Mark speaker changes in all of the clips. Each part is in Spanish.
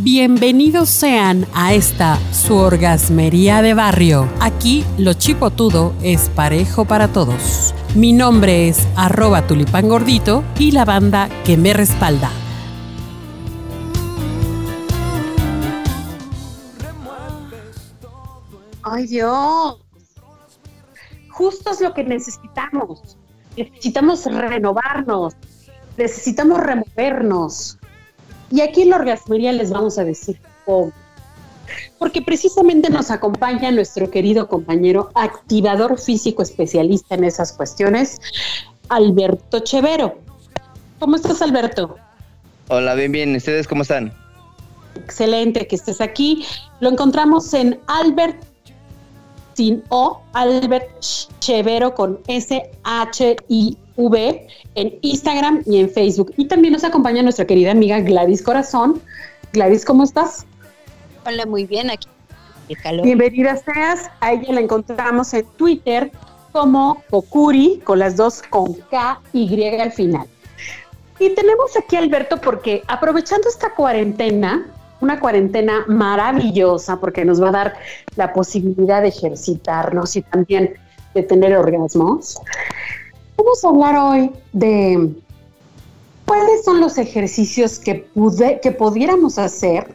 Speaker 1: Bienvenidos sean a esta su orgasmería de barrio. Aquí lo chipotudo es parejo para todos. Mi nombre es arroba tulipán gordito y la banda que me respalda.
Speaker 2: Ay Dios, justo es lo que necesitamos. Necesitamos renovarnos, necesitamos removernos. Y aquí en la orgasmería les vamos a decir cómo. Porque precisamente nos acompaña nuestro querido compañero activador físico especialista en esas cuestiones, Alberto Chevero. ¿Cómo estás, Alberto?
Speaker 3: Hola, bien, bien. ¿Ustedes cómo están?
Speaker 2: Excelente que estés aquí. Lo encontramos en Albert sin O, Albert Chevero con S-H-I-V en Instagram y en Facebook. Y también nos acompaña nuestra querida amiga Gladys Corazón. Gladys, ¿cómo estás?
Speaker 4: Hola, muy bien, aquí.
Speaker 2: Bienvenida seas. A ella la encontramos en Twitter como Kokuri, con las dos con K, Y al final. Y tenemos aquí a Alberto porque aprovechando esta cuarentena, una cuarentena maravillosa porque nos va a dar la posibilidad de ejercitarnos y también de tener orgasmos. Vamos a hablar hoy de cuáles son los ejercicios que, pude, que pudiéramos hacer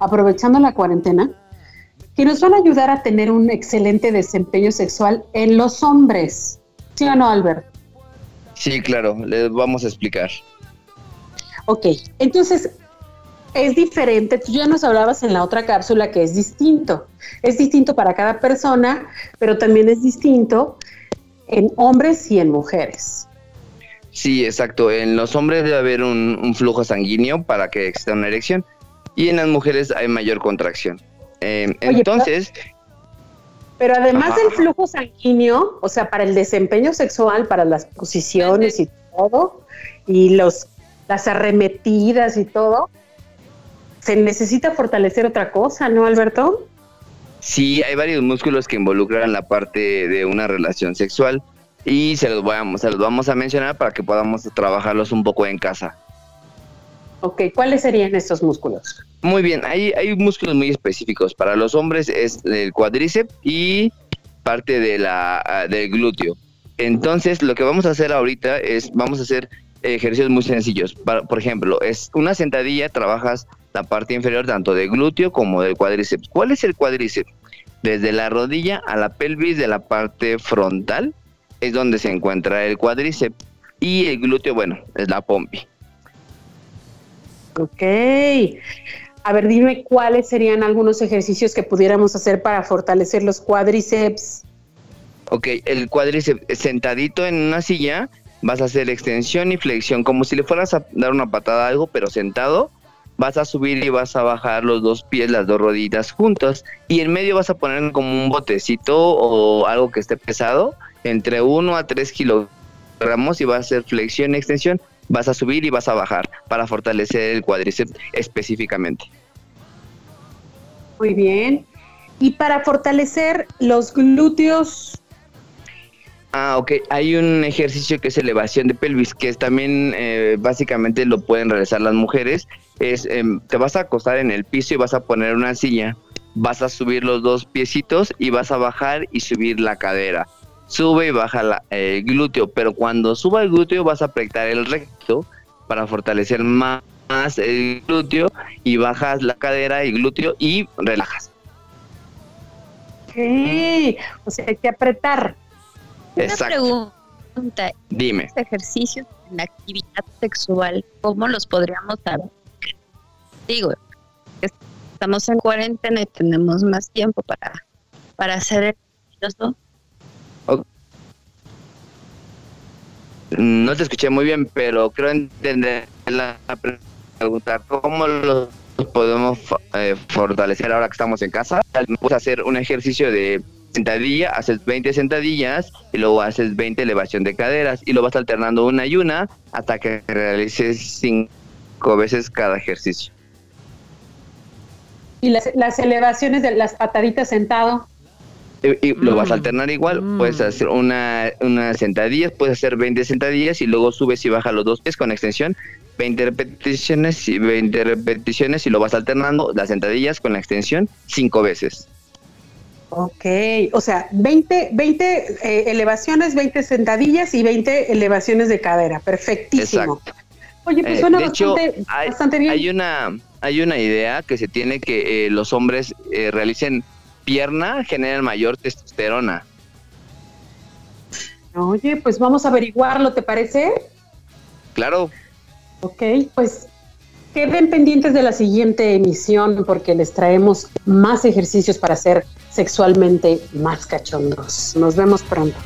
Speaker 2: aprovechando la cuarentena que nos van a ayudar a tener un excelente desempeño sexual en los hombres. ¿Sí o no, Albert?
Speaker 3: Sí, claro, les vamos a explicar.
Speaker 2: Ok, entonces es diferente. Tú ya nos hablabas en la otra cápsula que es distinto. Es distinto para cada persona, pero también es distinto en hombres y en mujeres.
Speaker 3: Sí, exacto. En los hombres debe haber un, flujo sanguíneo para que exista una erección y en las mujeres hay mayor contracción. Eh, entonces...
Speaker 2: Pero, además del flujo sanguíneo, o sea, para el desempeño sexual, para las posiciones y todo, y los, las arremetidas y todo, se necesita fortalecer otra cosa, ¿no, Alberto?
Speaker 3: Sí, hay varios músculos que involucran la parte de una relación sexual y se los, vamos, se los vamos a mencionar para que podamos trabajarlos un poco en casa.
Speaker 2: Ok, ¿cuáles serían estos músculos?
Speaker 3: Muy bien, hay, hay músculos muy específicos. Para los hombres es el cuádriceps y parte de la, del glúteo. Entonces, lo que vamos a hacer ahorita es, vamos a hacer ejercicios muy sencillos. por ejemplo, es una sentadilla, trabajas la parte inferior tanto del glúteo como del cuádriceps. ¿Cuál es el cuádriceps? Desde la rodilla a la pelvis de la parte frontal es donde se encuentra el cuádriceps y el glúteo, bueno, es la pompi.
Speaker 2: Ok. A ver, dime cuáles serían algunos ejercicios que pudiéramos hacer para fortalecer los cuádriceps.
Speaker 3: Ok, el cuádriceps sentadito en una silla, vas a hacer extensión y flexión, como si le fueras a dar una patada a algo, pero sentado, vas a subir y vas a bajar los dos pies, las dos rodillas juntas y en medio vas a poner como un botecito o algo que esté pesado entre 1 a 3 kilogramos y vas a hacer flexión y extensión, vas a subir y vas a bajar para fortalecer el cuádriceps específicamente.
Speaker 2: Muy bien. Y para fortalecer los glúteos,
Speaker 3: Ah, ok. Hay un ejercicio que es elevación de pelvis, que es también eh, básicamente lo pueden realizar las mujeres. Es, em, te vas a acostar en el piso y vas a poner una silla. Vas a subir los dos piecitos y vas a bajar y subir la cadera. Sube y baja el glúteo, pero cuando suba el glúteo vas a apretar el recto para fortalecer más el glúteo y bajas la cadera y glúteo y relajas.
Speaker 2: Ok, o sea, hay que apretar.
Speaker 4: Una pregunta.
Speaker 3: Dime.
Speaker 4: Estos ejercicios en la actividad sexual, ¿cómo los podríamos dar? Digo, estamos en cuarentena y tenemos más tiempo para, para hacer esto.
Speaker 3: No te escuché muy bien, pero creo entender la pregunta. ¿Cómo los podemos eh, fortalecer ahora que estamos en casa? Puedes hacer un ejercicio de sentadilla, haces 20 sentadillas y luego haces 20 elevación de caderas y lo vas alternando una y una hasta que realices cinco veces cada ejercicio.
Speaker 2: ¿Y las, elevaciones de las pataditas sentado?
Speaker 3: Y, lo vas a mm. alternar igual, mm. puedes hacer una, una sentadilla, puedes hacer 20 sentadillas y luego subes y bajas los dos pies con extensión, 20 repeticiones y 20 repeticiones y lo vas alternando las sentadillas con la extensión cinco veces.
Speaker 2: Ok, o sea, 20, 20 eh, elevaciones, 20 sentadillas y 20 elevaciones de cadera. Perfectísimo.
Speaker 3: Exacto.
Speaker 2: Oye, pues
Speaker 3: Eh,
Speaker 2: suena
Speaker 3: de hecho,
Speaker 2: bastante,
Speaker 3: hay,
Speaker 2: bastante bien.
Speaker 3: hay una hay una idea que se tiene que eh, los hombres eh, realicen pierna generan mayor testosterona.
Speaker 2: Oye, pues vamos a averiguarlo, ¿te parece?
Speaker 3: Claro,
Speaker 2: Ok, pues queden pendientes de la siguiente emisión porque les traemos más ejercicios para ser sexualmente más cachondos. Nos vemos pronto.